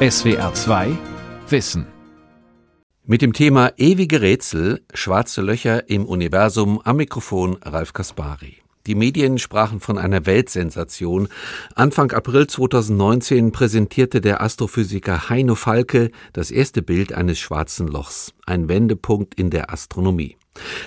SWR 2 Wissen. Mit dem Thema Ewige Rätsel, schwarze Löcher im Universum am Mikrofon Ralf Kaspari. Die Medien sprachen von einer Weltsensation. Anfang April 2019 präsentierte der Astrophysiker Heino Falke das erste Bild eines schwarzen Lochs, ein Wendepunkt in der Astronomie.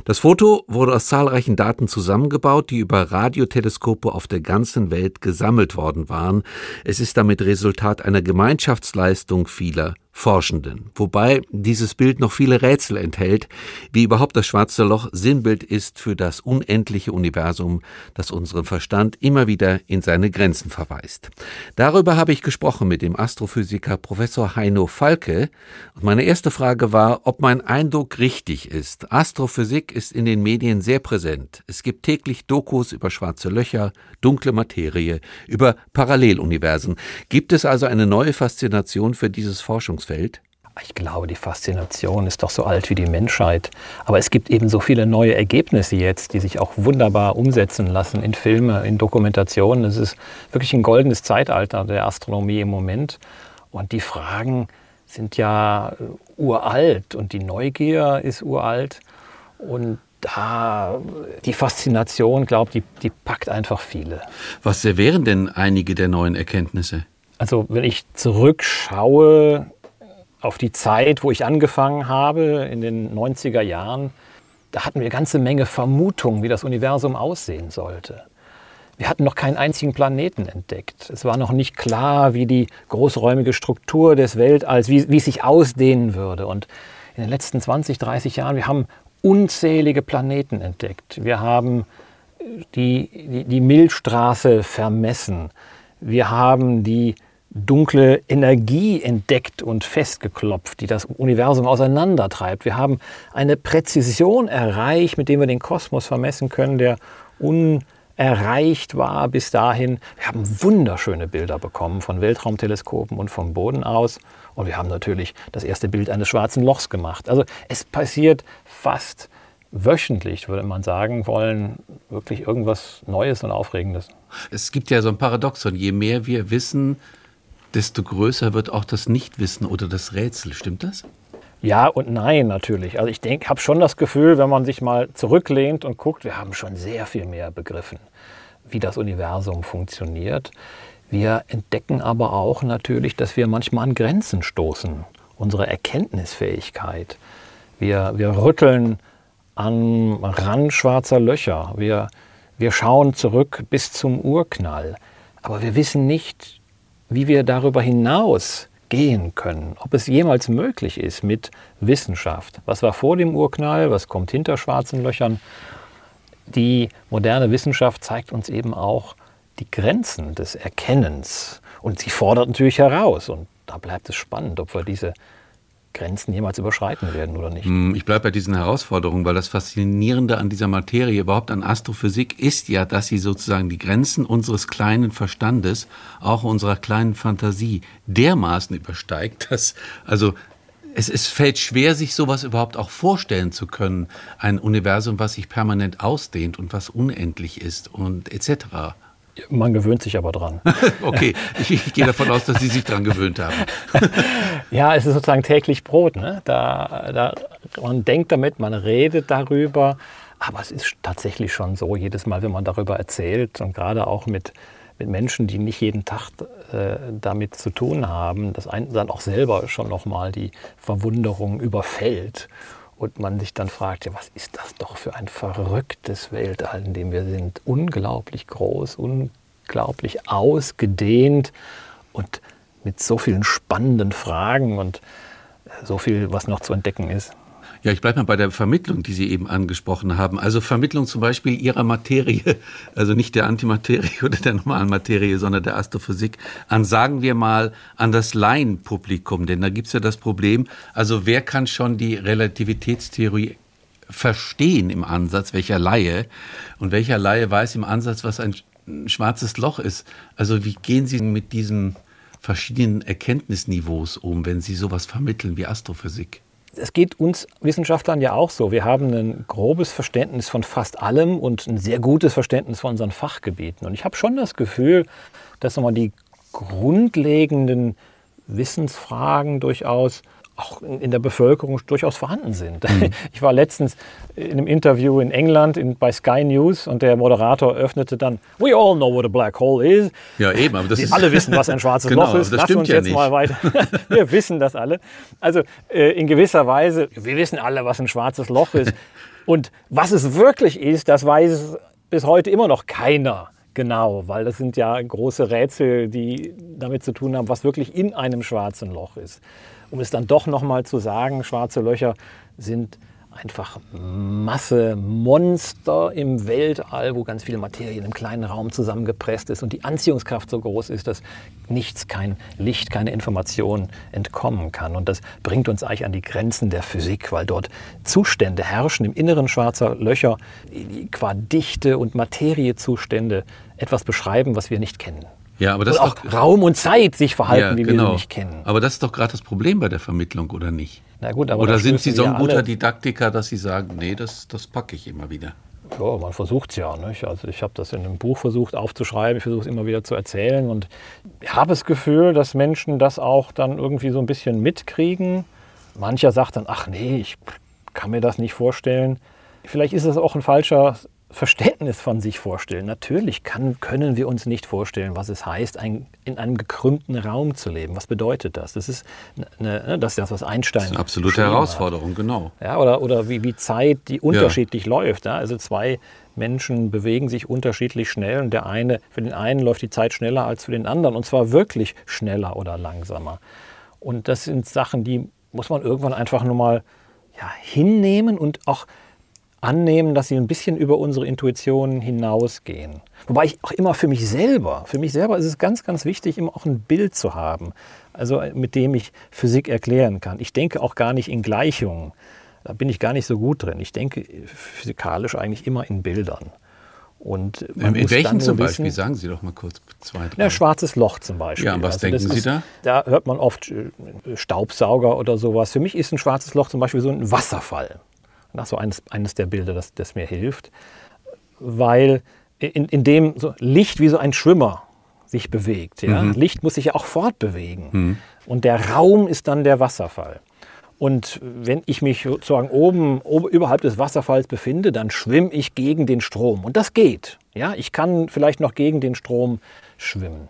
Das Foto wurde aus zahlreichen Daten zusammengebaut, die über Radioteleskope auf der ganzen Welt gesammelt worden waren. Es ist damit Resultat einer Gemeinschaftsleistung vieler Forschenden. Wobei dieses Bild noch viele Rätsel enthält, wie überhaupt das schwarze Loch Sinnbild ist für das unendliche Universum, das unseren Verstand immer wieder in seine Grenzen verweist. Darüber habe ich gesprochen mit dem Astrophysiker Professor Heino Falke. Und meine erste Frage war, ob mein Eindruck richtig ist. Astrophysik ist in den Medien sehr präsent. Es gibt täglich Dokus über schwarze Löcher, dunkle Materie, über Paralleluniversen. Gibt es also eine neue Faszination für dieses Forschungsfeld? Forschungsfeld? Ich glaube, die Faszination ist doch so alt wie die Menschheit. Aber es gibt eben so viele neue Ergebnisse jetzt, die sich auch wunderbar umsetzen lassen in Filme, in Dokumentationen. Es ist wirklich ein goldenes Zeitalter der Astronomie im Moment. Und die Fragen sind ja äh, uralt und die Neugier ist uralt. Und da die Faszination, glaube ich, die, die packt einfach viele. Was wären denn einige der neuen Erkenntnisse? Also wenn ich zurückschaue, auf die Zeit, wo ich angefangen habe, in den 90er Jahren, da hatten wir eine ganze Menge Vermutungen, wie das Universum aussehen sollte. Wir hatten noch keinen einzigen Planeten entdeckt. Es war noch nicht klar, wie die großräumige Struktur des Weltalls, wie, wie es sich ausdehnen würde. Und in den letzten 20, 30 Jahren, wir haben unzählige Planeten entdeckt. Wir haben die, die, die Milchstraße vermessen. Wir haben die dunkle Energie entdeckt und festgeklopft, die das Universum auseinandertreibt. Wir haben eine Präzision erreicht, mit der wir den Kosmos vermessen können, der unerreicht war bis dahin. Wir haben wunderschöne Bilder bekommen von Weltraumteleskopen und vom Boden aus. Und wir haben natürlich das erste Bild eines schwarzen Lochs gemacht. Also es passiert fast wöchentlich, würde man sagen wollen, wirklich irgendwas Neues und Aufregendes. Es gibt ja so ein Paradoxon. Je mehr wir wissen, desto größer wird auch das Nichtwissen oder das Rätsel. Stimmt das? Ja und nein natürlich. Also ich denke, habe schon das Gefühl, wenn man sich mal zurücklehnt und guckt, wir haben schon sehr viel mehr begriffen, wie das Universum funktioniert. Wir entdecken aber auch natürlich, dass wir manchmal an Grenzen stoßen, unsere Erkenntnisfähigkeit. Wir, wir rütteln am Rand schwarzer Löcher. Wir, wir schauen zurück bis zum Urknall. Aber wir wissen nicht, wie wir darüber hinaus gehen können, ob es jemals möglich ist mit Wissenschaft. Was war vor dem Urknall, was kommt hinter schwarzen Löchern? Die moderne Wissenschaft zeigt uns eben auch die Grenzen des Erkennens und sie fordert natürlich heraus. Und da bleibt es spannend, ob wir diese Grenzen jemals überschreiten werden oder nicht. Hm, ich bleibe bei diesen Herausforderungen, weil das Faszinierende an dieser Materie, überhaupt an Astrophysik, ist ja, dass sie sozusagen die Grenzen unseres kleinen Verstandes, auch unserer kleinen Fantasie dermaßen übersteigt, dass also es, es fällt schwer, sich sowas überhaupt auch vorstellen zu können. Ein Universum, was sich permanent ausdehnt und was unendlich ist und etc. Man gewöhnt sich aber dran. okay, ich, ich, gehe davon aus, dass Sie sich dran gewöhnt haben. ja, es ist sozusagen täglich Brot. Ne? Da, da, man denkt damit, man redet darüber, aber es ist tatsächlich schon so, jedes Mal, wenn man darüber erzählt und gerade auch mit, mit Menschen, die nicht jeden Tag äh, damit zu tun haben, dass einen dann auch selber schon nochmal die Verwunderung überfällt und man sich dann fragt, ja, was ist das doch für ein verrücktes Weltall, in dem wir sind? Unglaublich groß, unglaublich ausgedehnt und mit so vielen spannenden Fragen und so viel, was noch zu entdecken ist. Ja, ich bleibe mal bei der Vermittlung, die Sie eben angesprochen haben. Also Vermittlung zum Beispiel Ihrer Materie, also nicht der Antimaterie oder der normalen Materie, sondern der Astrophysik, an, sagen wir mal, an das Laienpublikum. Denn da gibt's ja das Problem, also wer kann schon die Relativitätstheorie verstehen im Ansatz, welcher Laie und welcher Laie weiß im Ansatz, was ein schwarzes Loch ist. Also wie gehen Sie mit diesen verschiedenen Erkenntnisniveaus um, wenn Sie sowas vermitteln wie Astrophysik? Es geht uns Wissenschaftlern ja auch so. Wir haben ein grobes Verständnis von fast allem und ein sehr gutes Verständnis von unseren Fachgebieten. Und ich habe schon das Gefühl, dass nochmal die grundlegenden Wissensfragen durchaus auch in der Bevölkerung durchaus vorhanden sind. Mhm. Ich war letztens in einem Interview in England in, bei Sky News und der Moderator öffnete dann, We all know what a black hole is. Ja, eben, aber das Sie ist. Alle wissen, was ein schwarzes genau, Loch ist. Das Lass uns ja jetzt nicht. mal weiter. Wir wissen das alle. Also äh, in gewisser Weise, wir wissen alle, was ein schwarzes Loch ist. Und was es wirklich ist, das weiß bis heute immer noch keiner genau, weil das sind ja große Rätsel, die damit zu tun haben, was wirklich in einem schwarzen Loch ist. Um es dann doch nochmal zu sagen, schwarze Löcher sind einfach Masse, Monster im Weltall, wo ganz viel Materie in einem kleinen Raum zusammengepresst ist und die Anziehungskraft so groß ist, dass nichts, kein Licht, keine Information entkommen kann. Und das bringt uns eigentlich an die Grenzen der Physik, weil dort Zustände herrschen im Inneren schwarzer Löcher, die qua Dichte und Materiezustände etwas beschreiben, was wir nicht kennen. Ja, aber das und auch doch, Raum und Zeit sich verhalten, ja, wie genau. wir sie nicht kennen. Aber das ist doch gerade das Problem bei der Vermittlung, oder nicht? Na gut, aber oder sind Sie so ein guter alle- Didaktiker, dass Sie sagen, nee, das, das packe ich immer wieder? Ja, man versucht es ja. Nicht? Also ich habe das in einem Buch versucht aufzuschreiben, ich versuche es immer wieder zu erzählen und ich habe das Gefühl, dass Menschen das auch dann irgendwie so ein bisschen mitkriegen. Mancher sagt dann, ach nee, ich kann mir das nicht vorstellen. Vielleicht ist es auch ein falscher Verständnis von sich vorstellen. Natürlich kann, können wir uns nicht vorstellen, was es heißt, ein, in einem gekrümmten Raum zu leben. Was bedeutet das? Das ist, eine, ne, das, ist das, was Einstein Das ist eine absolute beschrieben hat. Herausforderung, genau. Ja, oder oder wie, wie Zeit, die unterschiedlich läuft. Ja? Also zwei Menschen bewegen sich unterschiedlich schnell und der eine, für den einen läuft die Zeit schneller als für den anderen und zwar wirklich schneller oder langsamer. Und das sind Sachen, die muss man irgendwann einfach nur mal ja, hinnehmen und auch annehmen, dass sie ein bisschen über unsere Intuition hinausgehen. Wobei ich auch immer für mich selber, für mich selber ist es ganz, ganz wichtig, immer auch ein Bild zu haben, also mit dem ich Physik erklären kann. Ich denke auch gar nicht in Gleichungen. Da bin ich gar nicht so gut drin. Ich denke physikalisch eigentlich immer in Bildern. Und In, welchen zum wissen- Beispiel? Sagen Sie doch mal kurz zwei, drei. ja, schwarzes Loch zum Beispiel. Ja, was Also denken Sie ist, da? Da hört man oft äh, Staubsauger oder sowas. Für mich ist ein schwarzes Loch zum Beispiel so ein Wasserfall. Ist so eines, eines der Bilder, das, das mir hilft. Weil in, in dem so Licht wie so ein Schwimmer sich bewegt. Ja? Mhm. Licht muss sich ja auch fortbewegen. Und der Raum ist dann der Wasserfall. Und wenn ich mich sozusagen oben, oben überhalb des Wasserfalls befinde, dann schwimme ich gegen den Strom. Und das geht. Ja, ich kann vielleicht noch gegen den Strom schwimmen.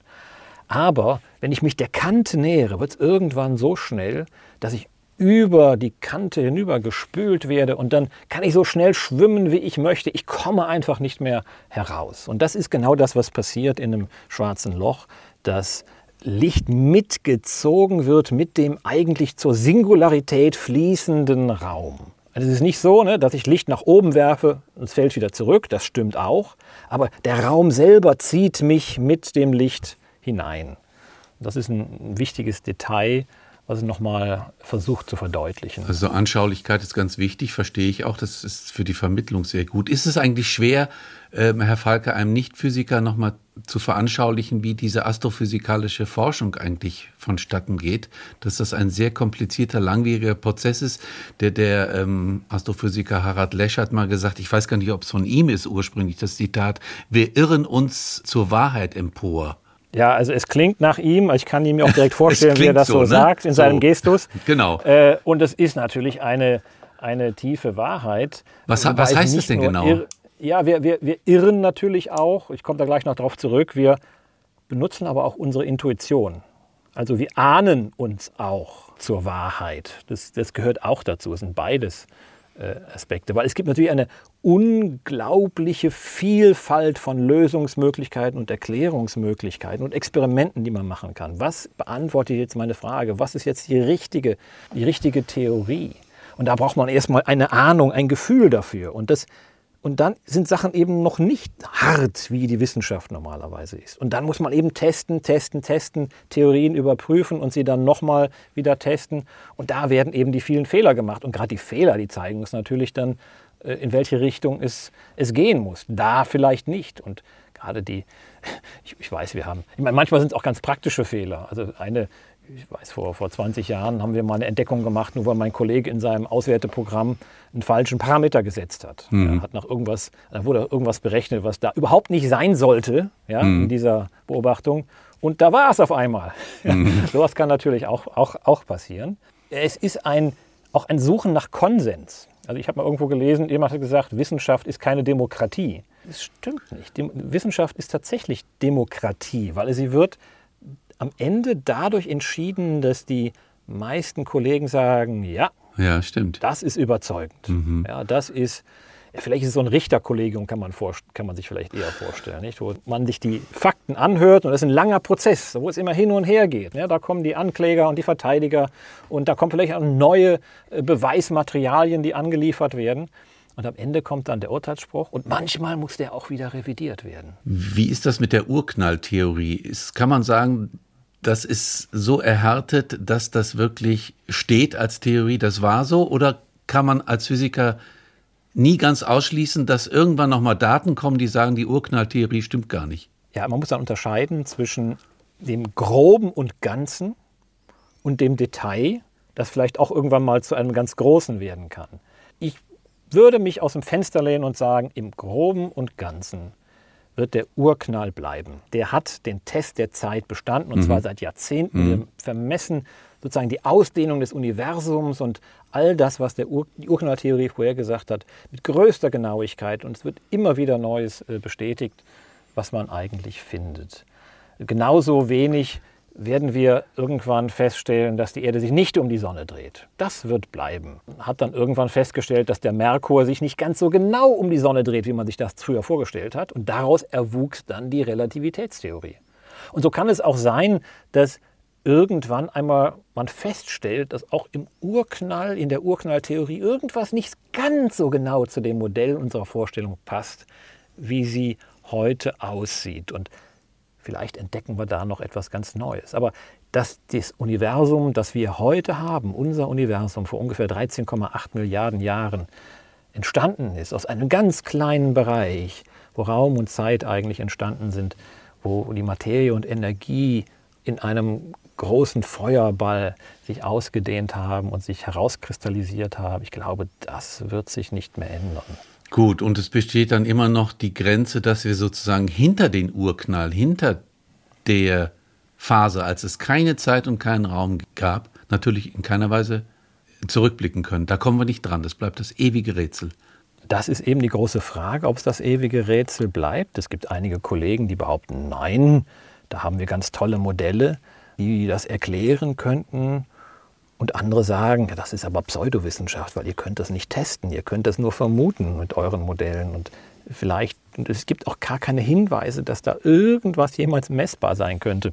Aber wenn ich mich der Kante nähere, wird es irgendwann so schnell, dass ich über die Kante hinüber gespült werde und dann kann ich so schnell schwimmen, wie ich möchte. Ich komme einfach nicht mehr heraus. Und das ist genau das, was passiert in einem schwarzen Loch, dass Licht mitgezogen wird mit dem eigentlich zur Singularität fließenden Raum. Also es ist nicht so, ne, dass ich Licht nach oben werfe und es fällt wieder zurück, das stimmt auch, aber der Raum selber zieht mich mit dem Licht hinein. Das ist ein wichtiges Detail, was ich nochmal versucht zu verdeutlichen. Also Anschaulichkeit ist ganz wichtig, verstehe ich auch. Das ist für die Vermittlung sehr gut. Ist es eigentlich schwer, ähm, Herr Falke, einem Nicht-Physiker nochmal zu veranschaulichen, wie diese astrophysikalische Forschung eigentlich vonstatten geht? Dass das ein sehr komplizierter, langwieriger Prozess ist. Der, der ähm, Astrophysiker Harald Lesch hat mal gesagt, ich weiß gar nicht, ob es von ihm ist ursprünglich, das Zitat, wir irren uns zur Wahrheit empor. Ja, also es klingt nach ihm, ich kann ihm auch direkt vorstellen, wie er das so, so, ne? sagt in seinem So. Gestus. Genau. Äh, und es ist natürlich eine, eine tiefe Wahrheit. Was was heißt es denn genau? irr- ja, wir, wir, wir irren natürlich auch, ich komme da gleich noch drauf zurück, wir benutzen aber auch unsere Intuition. Also wir ahnen uns auch zur Wahrheit. Das, das gehört auch dazu, es sind beides Aspekte. Weil es gibt natürlich eine unglaubliche Vielfalt von Lösungsmöglichkeiten und Erklärungsmöglichkeiten und Experimenten, die man machen kann. Was beantwortet jetzt meine Frage? Was ist jetzt die richtige, die richtige Theorie? Und da braucht man erstmal eine Ahnung, ein Gefühl dafür. Und, das, und dann sind Sachen eben noch nicht hart, wie die Wissenschaft normalerweise ist. Und dann muss man eben testen, testen, testen, Theorien überprüfen und sie dann nochmal wieder testen. Und da werden eben die vielen Fehler gemacht. Und gerade die Fehler, die zeigen uns natürlich dann, äh, in welche Richtung es, es gehen muss. Da vielleicht nicht. Und gerade die, ich, ich weiß, wir haben, ich meine, manchmal sind es auch ganz praktische Fehler. Also eine, ich weiß, vor, vor 20 Jahren haben wir mal eine Entdeckung gemacht, nur weil mein Kollege in seinem Auswerteprogramm einen falschen Parameter gesetzt hat. Er hat nach irgendwas, da wurde irgendwas berechnet, was da überhaupt nicht sein sollte, ja, in dieser Beobachtung. und da war es auf einmal. Mhm. Sowas kann natürlich auch, auch, auch passieren. Es ist ein, auch ein Suchen nach Konsens. Also ich habe mal irgendwo gelesen, jemand hat gesagt, Wissenschaft ist keine Demokratie. Das stimmt nicht. Die Wissenschaft ist tatsächlich Demokratie, weil sie wird am Ende dadurch entschieden, dass die meisten Kollegen sagen, ja, ja stimmt. Das ist überzeugend. Mhm. Ja, das ist ja, vielleicht ist es so ein Richterkollegium, kann man, kann man sich vielleicht eher vorstellen, nicht? wo man sich die Fakten anhört und das ist ein langer Prozess, wo es immer hin und her geht. Ja, da kommen die Ankläger und die Verteidiger und da kommen vielleicht auch neue äh, Beweismaterialien, die angeliefert werden. Und am Ende kommt dann der Urteilsspruch und manchmal muss der auch wieder revidiert werden. Wie ist das mit der Urknalltheorie? Ist, kann man sagen, das ist so erhärtet, dass das wirklich steht als Theorie, das war so? Oder kann man als Physiker nie ganz ausschließen, dass irgendwann nochmal Daten kommen, die sagen, die Urknalltheorie stimmt gar nicht. Ja, man muss dann unterscheiden zwischen dem Groben und Ganzen und dem Detail, das vielleicht auch irgendwann mal zu einem ganz Großen werden kann. Ich würde mich aus dem Fenster lehnen und sagen, im Groben und Ganzen wird der Urknall bleiben. Der hat den Test der Zeit bestanden und mhm. zwar seit Jahrzehnten. Mhm. Wir vermessen sozusagen die Ausdehnung des Universums und all das, was der Ur die Urknalltheorie vorhergesagt hat, mit größter Genauigkeit. Und es wird immer wieder Neues äh, bestätigt, was man eigentlich findet. Genauso wenig werden wir irgendwann feststellen, dass die Erde sich nicht um die Sonne dreht. Das wird bleiben. Hat dann irgendwann festgestellt, dass der Merkur sich nicht ganz so genau um die Sonne dreht, wie man sich das früher vorgestellt hat. Und daraus erwuchs dann die Relativitätstheorie. Und so kann es auch sein, dass irgendwann einmal man feststellt, dass auch im Urknall, in der Urknalltheorie irgendwas nicht ganz so genau zu dem Modell unserer Vorstellung passt, wie sie heute aussieht. Und vielleicht entdecken wir da noch etwas ganz Neues. Aber dass das Universum, das wir heute haben, unser Universum vor ungefähr 13,8 Milliarden Jahren entstanden ist, aus einem ganz kleinen Bereich, wo Raum und Zeit eigentlich entstanden sind, wo die Materie und Energie in einem großen Feuerball sich ausgedehnt haben und sich herauskristallisiert haben. Ich glaube, das wird sich nicht mehr ändern. Gut, und es besteht dann immer noch die Grenze, dass wir sozusagen hinter den Urknall, hinter der Phase, als es keine Zeit und keinen Raum gab, natürlich in keiner Weise zurückblicken können. Da kommen wir nicht dran. Das bleibt das ewige Rätsel. Das ist eben die große Frage, ob es das ewige Rätsel bleibt. Es gibt einige Kollegen, die behaupten, nein, da haben wir ganz tolle Modelle die das erklären könnten. Und andere sagen, ja, das ist aber Pseudowissenschaft, weil ihr könnt das nicht testen, ihr könnt das nur vermuten mit euren Modellen. Und vielleicht, und es gibt auch gar keine Hinweise, dass da irgendwas jemals messbar sein könnte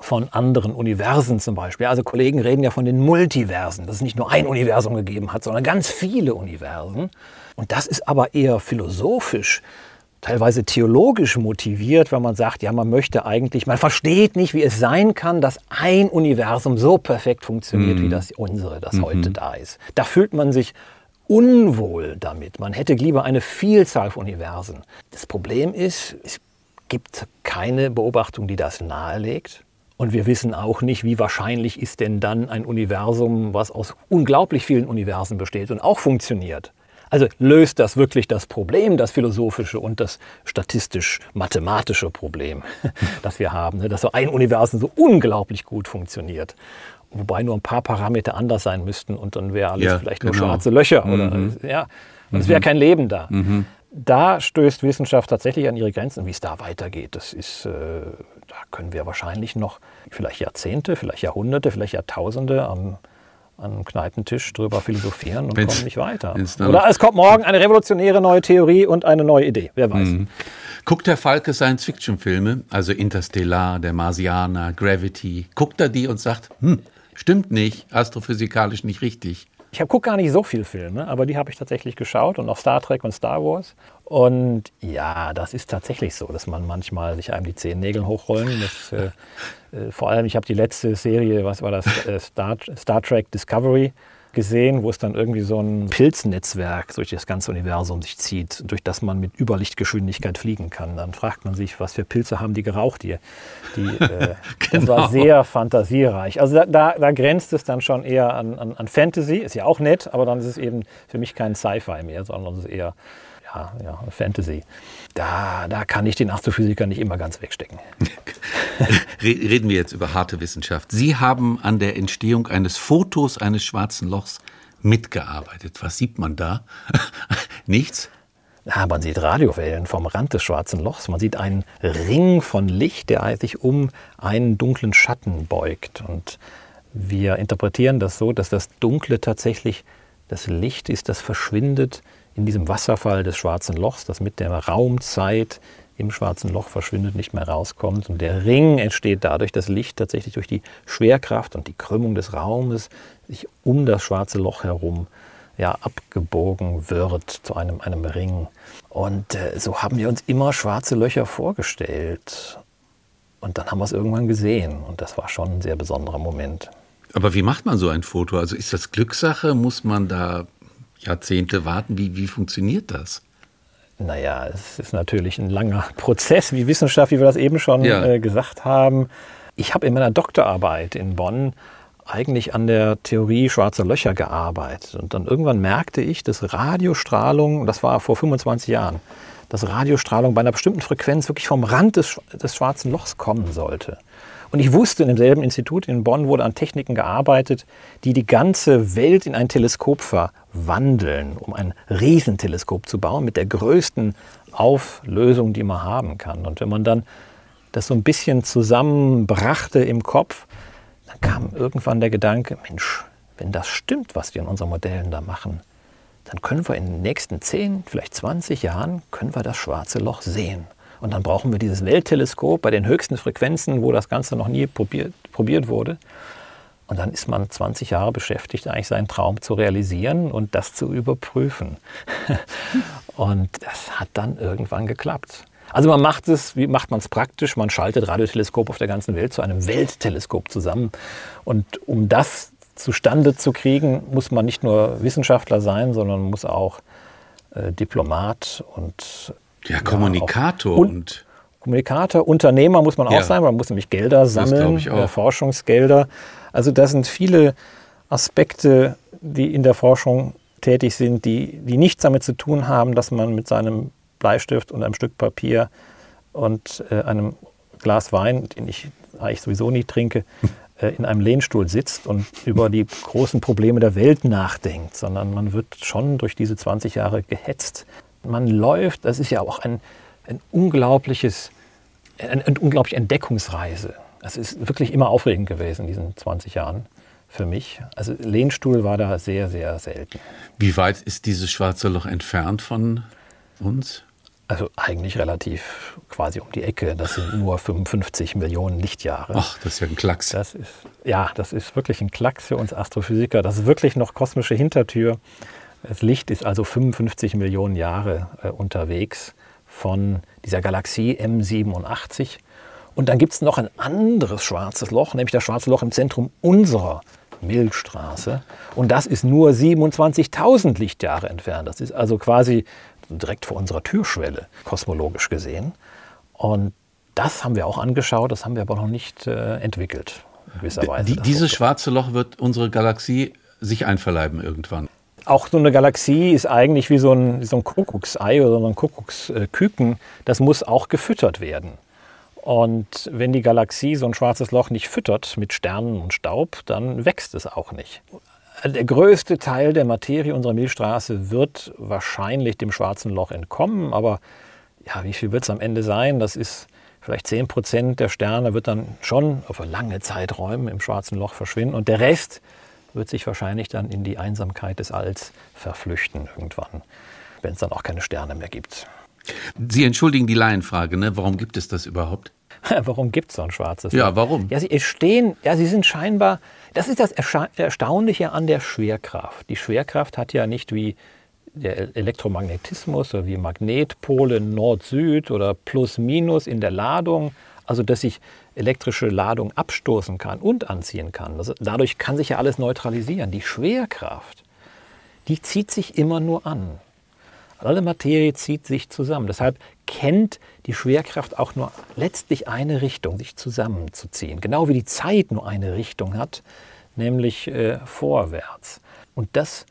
von anderen Universen zum Beispiel. Also Kollegen reden ja von den Multiversen, dass es nicht nur ein Universum gegeben hat, sondern ganz viele Universen. Und das ist aber eher philosophisch teilweise theologisch motiviert, wenn man sagt, ja, man möchte eigentlich, man versteht nicht, wie es sein kann, dass ein Universum so perfekt funktioniert, mhm. wie das unsere, das mhm. heute da ist. Da fühlt man sich unwohl damit. Man hätte lieber eine Vielzahl von Universen. Das Problem ist, es gibt keine Beobachtung, die das nahelegt. Und wir wissen auch nicht, wie wahrscheinlich ist denn dann ein Universum, was aus unglaublich vielen Universen besteht und auch funktioniert. Also löst das wirklich das Problem, das philosophische und das statistisch-mathematische Problem, das wir haben, ne? dass so ein Universum so unglaublich gut funktioniert. Wobei nur ein paar Parameter anders sein müssten und dann wäre alles ja, vielleicht genau. nur schwarze Löcher. Oder, mhm. ja, und es wäre mhm. kein Leben da. Mhm. Da stößt Wissenschaft tatsächlich an ihre Grenzen. Wie es da weitergeht, das ist, äh, da können wir wahrscheinlich noch vielleicht Jahrzehnte, vielleicht Jahrhunderte, vielleicht Jahrtausende am an einem Kneipentisch drüber philosophieren und wenn's, kommen nicht weiter. Oder es kommt morgen eine revolutionäre neue Theorie und eine neue Idee. Wer weiß. Mhm. Guckt Herr Falke Science-Fiction-Filme, also Interstellar, Der Marsianer, Gravity, guckt er die und sagt, hm, stimmt nicht, astrophysikalisch nicht richtig. Ich gucke gar nicht so viele Filme, aber die habe ich tatsächlich geschaut und auch Star Trek und Star Wars. Und ja, das ist tatsächlich so, dass man manchmal sich einem die Zehennägel hochrollen. Das, äh, äh, vor allem, ich habe die letzte Serie, was war das, äh, Star, Star Trek Discovery gesehen, wo es dann irgendwie so ein Pilznetzwerk durch das ganze Universum sich zieht, durch das man mit Überlichtgeschwindigkeit fliegen kann. Dann fragt man sich, was für Pilze haben die geraucht hier? Die, äh, genau. Das war genau. sehr fantasiereich. Also da, da, da, grenzt es dann schon eher an, an, an, Fantasy, ist ja auch nett, aber dann ist es eben für mich kein Sci-Fi mehr, sondern es ist eher ja, ja, Fantasy. Da, da kann ich den Astrophysiker nicht immer ganz wegstecken. Reden wir jetzt über harte Wissenschaft. Sie haben an der Entstehung eines Fotos eines schwarzen Lochs mitgearbeitet. Was sieht man da? Nichts? Ja, man sieht Radiowellen vom Rand des schwarzen Lochs. Man sieht einen Ring von Licht, der sich um einen dunklen Schatten beugt. Und wir interpretieren das so, dass das Dunkle tatsächlich das Licht ist, das verschwindet in diesem Wasserfall des schwarzen Lochs, das mit der Raumzeit im schwarzen Loch verschwindet, nicht mehr rauskommt. Und der Ring entsteht dadurch, dass Licht tatsächlich durch die Schwerkraft und die Krümmung des Raumes sich um das schwarze Loch herum ja, abgebogen wird zu einem, einem Ring. Und äh, so haben wir uns immer schwarze Löcher vorgestellt. Und dann haben wir es irgendwann gesehen. Und das war schon ein sehr besonderer Moment. Aber wie macht man so ein Foto? Also ist das Glückssache? Muss man da Jahrzehnte warten? Wie, wie funktioniert das? Naja, es ist natürlich ein langer Prozess, wie Wissenschaft, wie wir das eben schon ja. äh, gesagt haben. Ich habe in meiner Doktorarbeit in Bonn eigentlich an der Theorie schwarzer Löcher gearbeitet. Und dann irgendwann merkte ich, dass Radiostrahlung, das war vor 25 Jahren, dass Radiostrahlung bei einer bestimmten Frequenz wirklich vom Rand des, des schwarzen Lochs kommen sollte. Und ich wusste, in demselben Institut in Bonn wurde an Techniken gearbeitet, die die ganze Welt in ein Teleskop verwandeln, um ein Riesenteleskop zu bauen mit der größten Auflösung, die man haben kann. Und wenn man dann das so ein bisschen zusammenbrachte im Kopf, dann kam irgendwann der Gedanke, Mensch, wenn das stimmt, was wir in unseren Modellen da machen, dann können wir in den nächsten 10, vielleicht 20 Jahren, können wir das schwarze Loch sehen. Und dann brauchen wir dieses Weltteleskop bei den höchsten Frequenzen, wo das Ganze noch nie probiert, probiert wurde. Und dann ist man 20 Jahre beschäftigt, eigentlich seinen Traum zu realisieren und das zu überprüfen. und das hat dann irgendwann geklappt. Also man macht es, wie macht man es praktisch? Man schaltet Radioteleskop auf der ganzen Welt zu einem Weltteleskop zusammen. Und um das zustande zu kriegen, muss man nicht nur Wissenschaftler sein, sondern muss auch äh, Diplomat und ja, Kommunikator ja, und Kommunikator, Unternehmer muss man auch ja. sein, man muss nämlich Gelder sammeln, äh, Forschungsgelder. Also das sind viele Aspekte, die in der Forschung tätig sind, die, die nichts damit zu tun haben, dass man mit seinem Bleistift und einem Stück Papier und äh, einem Glas Wein, den ich eigentlich sowieso nie trinke, äh, in einem Lehnstuhl sitzt und über die großen Probleme der Welt nachdenkt, sondern man wird schon durch diese 20 Jahre gehetzt. Man läuft, das ist ja auch ein, ein unglaubliches, eine, eine unglaubliche Entdeckungsreise. Es ist wirklich immer aufregend gewesen in diesen 20 Jahren für mich. Also Lehnstuhl war da sehr, sehr selten. Wie weit ist dieses schwarze Loch entfernt von uns? Also eigentlich relativ quasi um die Ecke. Das sind nur 55 Millionen Lichtjahre. Ach, das ist ja ein Klacks. Das ist, ja, das ist wirklich ein Klacks für uns Astrophysiker. Das ist wirklich noch kosmische Hintertür. Das Licht ist also 55 Millionen Jahre äh, unterwegs von dieser Galaxie M87. Und dann gibt es noch ein anderes schwarzes Loch, nämlich das schwarze Loch im Zentrum unserer Milchstraße. Und das ist nur 27.000 Lichtjahre entfernt. Das ist also quasi direkt vor unserer Türschwelle, kosmologisch gesehen. Und das haben wir auch angeschaut, das haben wir aber noch nicht äh, entwickelt. In gewisser Weise, Die, dieses schwarze Loch wird unsere Galaxie sich einverleiben irgendwann. Auch so eine Galaxie ist eigentlich wie so ein, wie so ein Kuckucksei oder so ein Kuckucksküken. Das muss auch gefüttert werden. Und wenn die Galaxie so ein schwarzes Loch nicht füttert mit Sternen und Staub, dann wächst es auch nicht. Der größte Teil der Materie unserer Milchstraße wird wahrscheinlich dem schwarzen Loch entkommen, aber ja, wie viel wird es am Ende sein? Das ist vielleicht 10 Prozent der Sterne wird dann schon auf lange Zeiträume im schwarzen Loch verschwinden und der Rest wird sich wahrscheinlich dann in die Einsamkeit des Alls verflüchten irgendwann, wenn es dann auch keine Sterne mehr gibt. Sie entschuldigen die Laienfrage, ne? warum gibt es das überhaupt? warum gibt es so ein schwarzes Loch? Ja, warum? Ja, sie stehen, ja, sie sind scheinbar das ist das Erstaunliche an der Schwerkraft. Die Schwerkraft hat ja nicht wie der Elektromagnetismus oder wie Magnetpole Nord-Süd oder Plus-Minus in der Ladung, also dass ich elektrische Ladung abstoßen kann und anziehen kann. Also dadurch kann sich ja alles neutralisieren. Die Schwerkraft, die zieht sich immer nur an. Alle Materie zieht sich zusammen. Deshalb kennt die Schwerkraft auch nur letztlich eine Richtung, sich zusammenzuziehen. Genau wie die Zeit nur eine Richtung hat, nämlich äh, vorwärts. Und das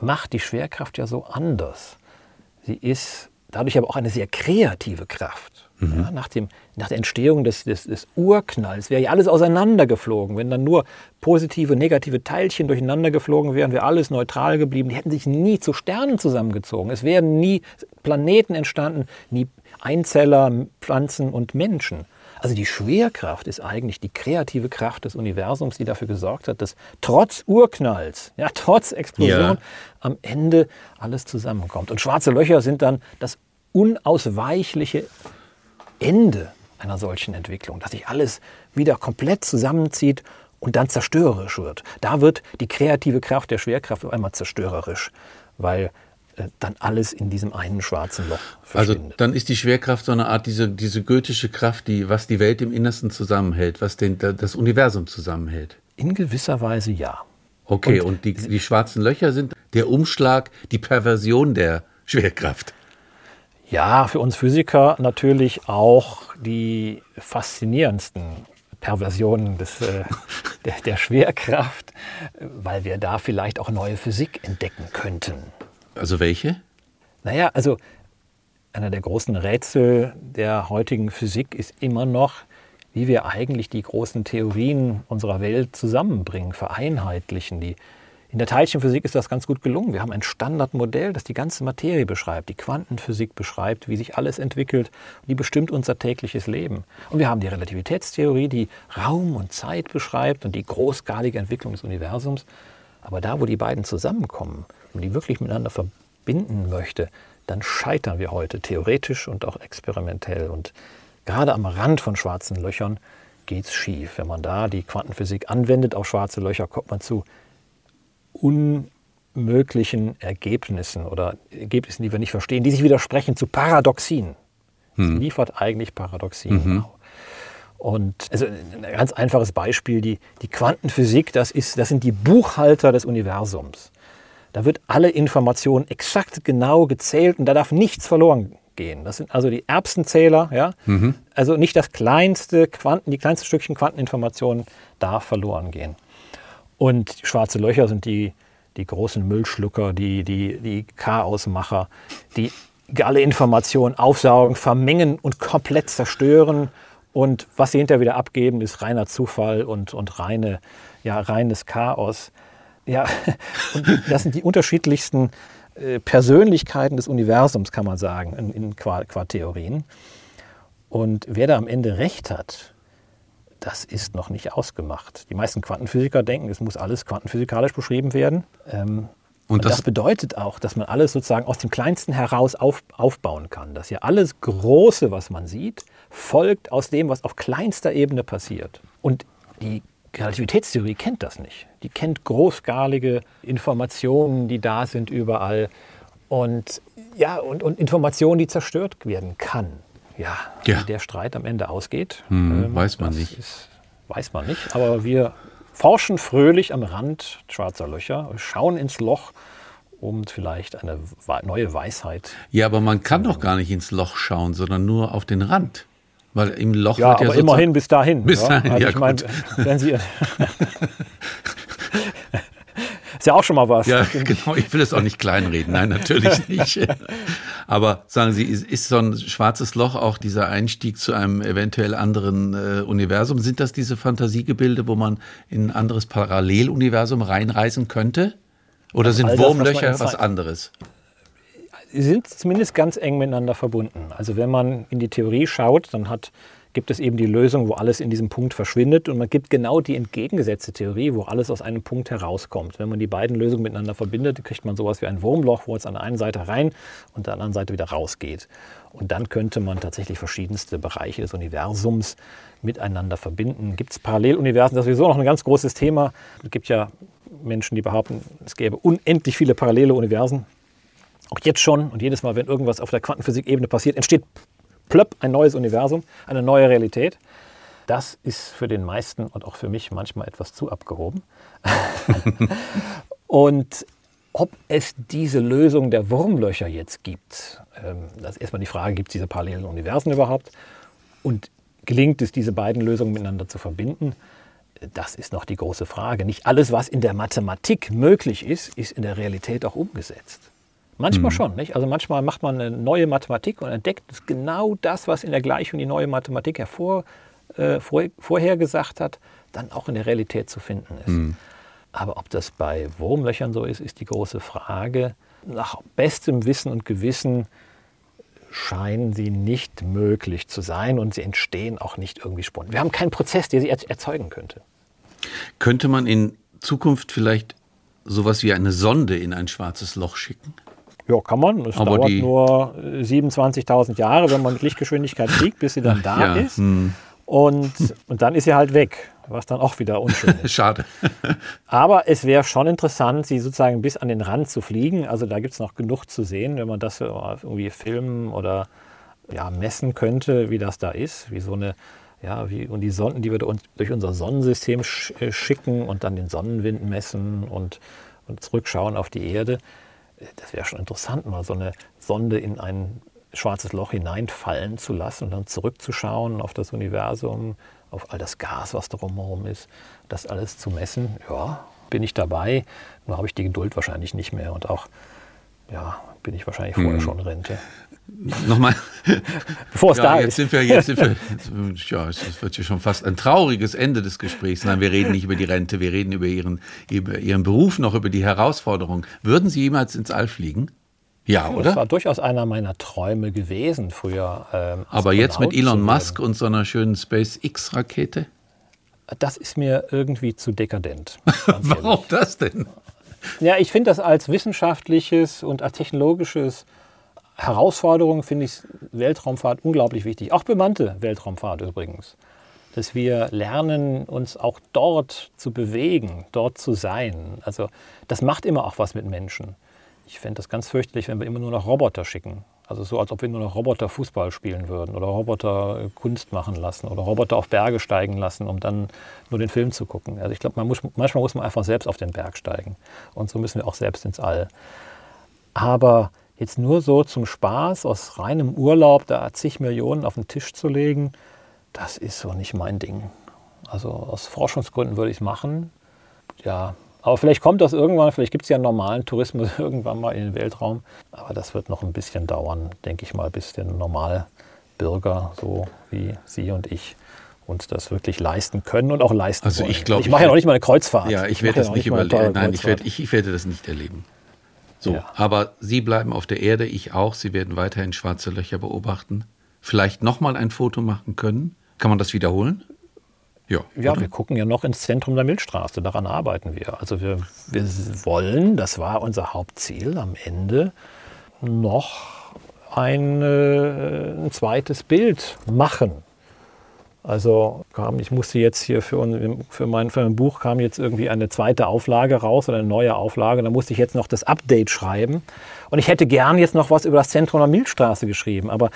macht die Schwerkraft ja so anders. sie ist dadurch aber auch eine sehr kreative Kraft. Mhm. Ja, nach, dem, nach der Entstehung des, des, des Urknalls wäre ja alles auseinandergeflogen. Wenn dann nur positive, negative Teilchen durcheinander geflogen wären, wäre alles neutral geblieben. Die hätten sich nie zu Sternen zusammengezogen. Es wären nie Planeten entstanden, nie Einzeller, Pflanzen und Menschen. Also die Schwerkraft ist eigentlich die kreative Kraft des Universums, die dafür gesorgt hat, dass trotz Urknalls, ja, trotz Explosion, ja. am Ende alles zusammenkommt. Und schwarze Löcher sind dann das unausweichliche Ende einer solchen Entwicklung, dass sich alles wieder komplett zusammenzieht und dann zerstörerisch wird. Da wird die kreative Kraft der Schwerkraft auf einmal zerstörerisch, weil äh, dann alles in diesem einen schwarzen Loch also verschwindet. Also dann ist die Schwerkraft so eine Art diese, diese goethische Kraft, die was die Welt im Innersten zusammenhält, was den, das Universum zusammenhält. In gewisser Weise ja. Okay, und, und die, die schwarzen Löcher sind der Umschlag, die Perversion der Schwerkraft. Ja, für uns Physiker natürlich auch die faszinierendsten Perversionen des, äh, der, der Schwerkraft, weil wir da vielleicht auch neue Physik entdecken könnten. Also welche? Naja, also einer der großen Rätsel der heutigen Physik ist immer noch, wie wir eigentlich die großen Theorien unserer Welt zusammenbringen, vereinheitlichen, die in der Teilchenphysik ist das ganz gut gelungen. Wir haben ein Standardmodell, das die ganze Materie beschreibt, die Quantenphysik beschreibt, wie sich alles entwickelt, die bestimmt unser tägliches Leben. Und wir haben die Relativitätstheorie, die Raum und Zeit beschreibt und die großskalige Entwicklung des Universums. Aber da, wo die beiden zusammenkommen und die wirklich miteinander verbinden möchte, dann scheitern wir heute theoretisch und auch experimentell. Und gerade am Rand von schwarzen Löchern geht es schief. Wenn man da die Quantenphysik anwendet auf schwarze Löcher, kommt man zu unmöglichen Ergebnissen oder Ergebnissen, die wir nicht verstehen, die sich widersprechen zu Paradoxien. Hm. Es liefert eigentlich Paradoxien. Mhm. Und also ein ganz einfaches Beispiel, die, die Quantenphysik, das, ist, das sind die Buchhalter des Universums. Da wird alle Information exakt genau gezählt und da darf nichts verloren gehen. Das sind also die Erbsenzähler, ja. Mhm. Also nicht das kleinste Quanten, die kleinste Stückchen Quanteninformation darf verloren gehen. Und schwarze Löcher sind die, die großen Müllschlucker, die, die, die Chaosmacher, die alle Informationen aufsaugen, vermengen und komplett zerstören. Und was sie hinterher wieder abgeben, ist reiner Zufall und, und reine, ja, reines Chaos. Ja, und das sind die unterschiedlichsten äh, Persönlichkeiten des Universums, kann man sagen, in, in Qua-Theorien. Und wer da am Ende recht hat, das ist noch nicht ausgemacht. Die meisten Quantenphysiker denken, es muss alles quantenphysikalisch beschrieben werden. Ähm, und, das, das, bedeutet auch, dass man alles sozusagen aus dem Kleinsten heraus auf, aufbauen kann. Dass ja alles Große, was man sieht, folgt aus dem, was auf kleinster Ebene passiert. Und die Relativitätstheorie kennt das nicht. Die kennt großskalige Informationen, die da sind überall. Und, ja, und, und Informationen, die zerstört werden kann. Ja, ja. wie der Streit am Ende ausgeht, hm, ähm, weiß man nicht. Ist, weiß man nicht. Aber wir forschen fröhlich am Rand schwarzer Löcher, schauen ins Loch, um vielleicht eine neue Weisheit. Ja, aber man kann doch gar nicht ins Loch schauen, sondern nur auf den Rand. Weil im Loch ja, wird ja aber immerhin bis dahin. Bis dahin, ja. Also ja, ich meine, wenn Sie Ist ja auch schon mal was. Ja, genau. Ich will es auch nicht kleinreden. Nein, natürlich nicht. Aber sagen Sie, ist so ein schwarzes Loch auch dieser Einstieg zu einem eventuell anderen äh, Universum? Sind das diese Fantasiegebilde, wo man in ein anderes Paralleluniversum reinreisen könnte? Oder sind Wurmlöcher was, was anderes? Sie sind zumindest ganz eng miteinander verbunden. Also wenn man in die Theorie schaut, dann hat gibt es eben die Lösung, wo alles in diesem Punkt verschwindet. Und man gibt genau die entgegengesetzte Theorie, wo alles aus einem Punkt herauskommt. Wenn man die beiden Lösungen miteinander verbindet, kriegt man sowas wie ein Wurmloch, wo es an der einen Seite rein und an der anderen Seite wieder rausgeht. Und dann könnte man tatsächlich verschiedenste Bereiche des Universums miteinander verbinden. Gibt es Paralleluniversen? Das ist sowieso noch ein ganz großes Thema. Es gibt ja Menschen, die behaupten, es gäbe unendlich viele parallele Universen. Auch jetzt schon und jedes Mal, wenn irgendwas auf der Quantenphysik-Ebene passiert, entsteht plöpp, ein neues Universum, eine neue Realität. Das ist für den meisten und auch für mich manchmal etwas zu abgehoben. und ob es diese Lösung der Wurmlöcher jetzt gibt, ähm, das ist erstmal die Frage, gibt es diese parallelen Universen überhaupt? Und gelingt es, diese beiden Lösungen miteinander zu verbinden? Das ist noch die große Frage. Nicht alles, was in der Mathematik möglich ist, ist in der Realität auch umgesetzt. Manchmal schon. Nicht? Also manchmal macht man eine neue Mathematik und entdeckt genau das, was in der Gleichung die neue Mathematik hervor, äh, vor, vorhergesagt hat, dann auch in der Realität zu finden ist. Mhm. Aber ob das bei Wurmlöchern so ist, ist die große Frage. Nach bestem Wissen und Gewissen scheinen sie nicht möglich zu sein und sie entstehen auch nicht irgendwie spontan. Wir haben keinen Prozess, der sie erzeugen könnte. Könnte man in Zukunft vielleicht sowas wie eine Sonde in ein schwarzes Loch schicken? Ja, kann man. Es Aber dauert nur äh, 27.000 Jahre, wenn man mit Lichtgeschwindigkeit fliegt, bis sie dann da Ja, ist. hm. Und, und dann ist sie halt weg, was dann auch wieder unschön ist. Schade. Aber es wäre schon interessant, sie sozusagen bis an den Rand zu fliegen. Also da gibt es noch genug zu sehen, wenn man das irgendwie filmen oder ja, messen könnte, wie das da ist. Wie so eine, ja, wie, und die Sonden, die wir durch unser Sonnensystem sch äh, schicken und dann den Sonnenwind messen und, und zurückschauen auf die Erde. Das wäre schon interessant, mal so eine Sonde in ein schwarzes Loch hineinfallen zu lassen und dann zurückzuschauen auf das Universum, auf all das Gas, was drumherum ist, das alles zu messen. Ja, bin ich dabei. Nur habe ich die Geduld wahrscheinlich nicht mehr und auch, ja, bin ich wahrscheinlich vorher Hm. schon Rente. Nochmal. Bevor es Ja, da jetzt ist. sind wir, jetzt sind wir, ja, es wird ja schon fast ein trauriges Ende des Gesprächs. Nein, wir reden nicht über die Rente, wir reden über Ihren, über Ihren Beruf, noch über die Herausforderungen. Würden Sie jemals ins All fliegen? Ja, Das oder? war durchaus einer meiner Träume gewesen früher. ähm, Aber jetzt mit Elon Musk und so einer schönen SpaceX-Rakete? Das ist mir irgendwie zu dekadent. Warum das denn? Ja, ich finde das als wissenschaftliches und als technologisches Herausforderung, finde ich Weltraumfahrt unglaublich wichtig. Auch bemannte Weltraumfahrt übrigens. Dass wir lernen, uns auch dort zu bewegen, dort zu sein. Also das macht immer auch was mit Menschen. Ich fände das ganz fürchterlich, wenn wir immer nur noch Roboter schicken. Also so, als ob wir nur noch Roboter Fußball spielen würden oder Roboter äh, Kunst machen lassen oder Roboter auf Berge steigen lassen, um dann nur den Film zu gucken. Also ich glaube, man muss, manchmal muss man einfach selbst auf den Berg steigen. Und so müssen wir auch selbst ins All. Aber jetzt nur so zum Spaß, aus reinem Urlaub, da zig Millionen auf den Tisch zu legen, das ist so nicht mein Ding. Also aus Forschungsgründen würde ich es machen. Ja, aber vielleicht kommt das irgendwann, vielleicht gibt es ja einen normalen Tourismus irgendwann mal in den Weltraum. Aber das wird noch ein bisschen dauern, denke ich mal, bis der Normalbürger, so wie Sie und ich, uns das wirklich leisten können und auch leisten Also wollen. ich ich mache ja noch nicht mal eine Kreuzfahrt. Ja, ich werde das noch nicht überleben. Nein, ich werde, ich, ich werde das nicht erleben. So, Ja. aber Sie bleiben auf der Erde, ich auch. Sie werden weiterhin schwarze Löcher beobachten. Vielleicht nochmal ein Foto machen können. Kann man das wiederholen? Ja. Ja, oder? wir gucken ja noch ins Zentrum der Milchstraße. Daran arbeiten wir. Also wir, wir wollen, das war unser Hauptziel, am Ende noch ein, äh, ein zweites Bild machen. Also kam, ich musste jetzt hier für, für, mein, für mein Buch kam jetzt irgendwie eine zweite Auflage raus oder eine neue Auflage. Da musste ich jetzt noch das Update schreiben. Und ich hätte gern jetzt noch was über das Zentrum der Milchstraße geschrieben. Aber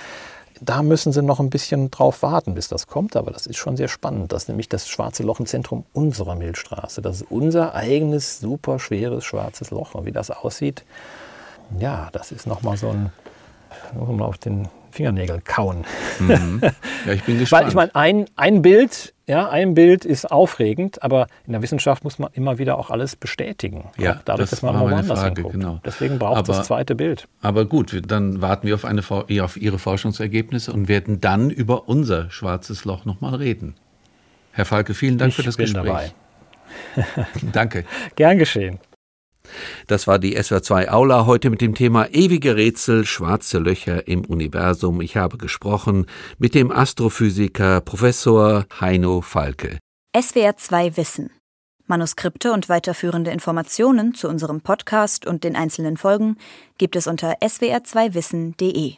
da müssen sie noch ein bisschen drauf warten, bis das kommt. Aber das ist schon sehr spannend. Das ist nämlich das schwarze Loch im Zentrum unserer Milchstraße. Das ist unser eigenes, super schweres schwarzes Loch. Und wie das aussieht, ja, das ist nochmal so ein, muss man mal auf den Fingernägeln kauen. Ja, ich bin gespannt. Weil ich meine, ein, ein Bild, ja, ein Bild ist aufregend, aber in der Wissenschaft muss man immer wieder auch alles bestätigen. Ja, auch dadurch, das dass man meine woanders Frage, hinguckt. genau. Deswegen braucht es Aber- das zweite Bild. Aber gut, dann warten wir auf, eine, ja, auf Ihre Forschungsergebnisse und werden dann über unser schwarzes Loch nochmal reden. Herr Falke, vielen Dank Ich für das bin Gespräch. dabei. Danke. Gern geschehen. Das war die SWR2 Aula heute mit dem Thema ewige Rätsel, schwarze Löcher im Universum. Ich habe gesprochen mit dem Astrophysiker Professor Heino Falke. SWR 2 Wissen. Manuskripte und weiterführende Informationen zu unserem Podcast und den einzelnen Folgen gibt es unter swr2wissen.de.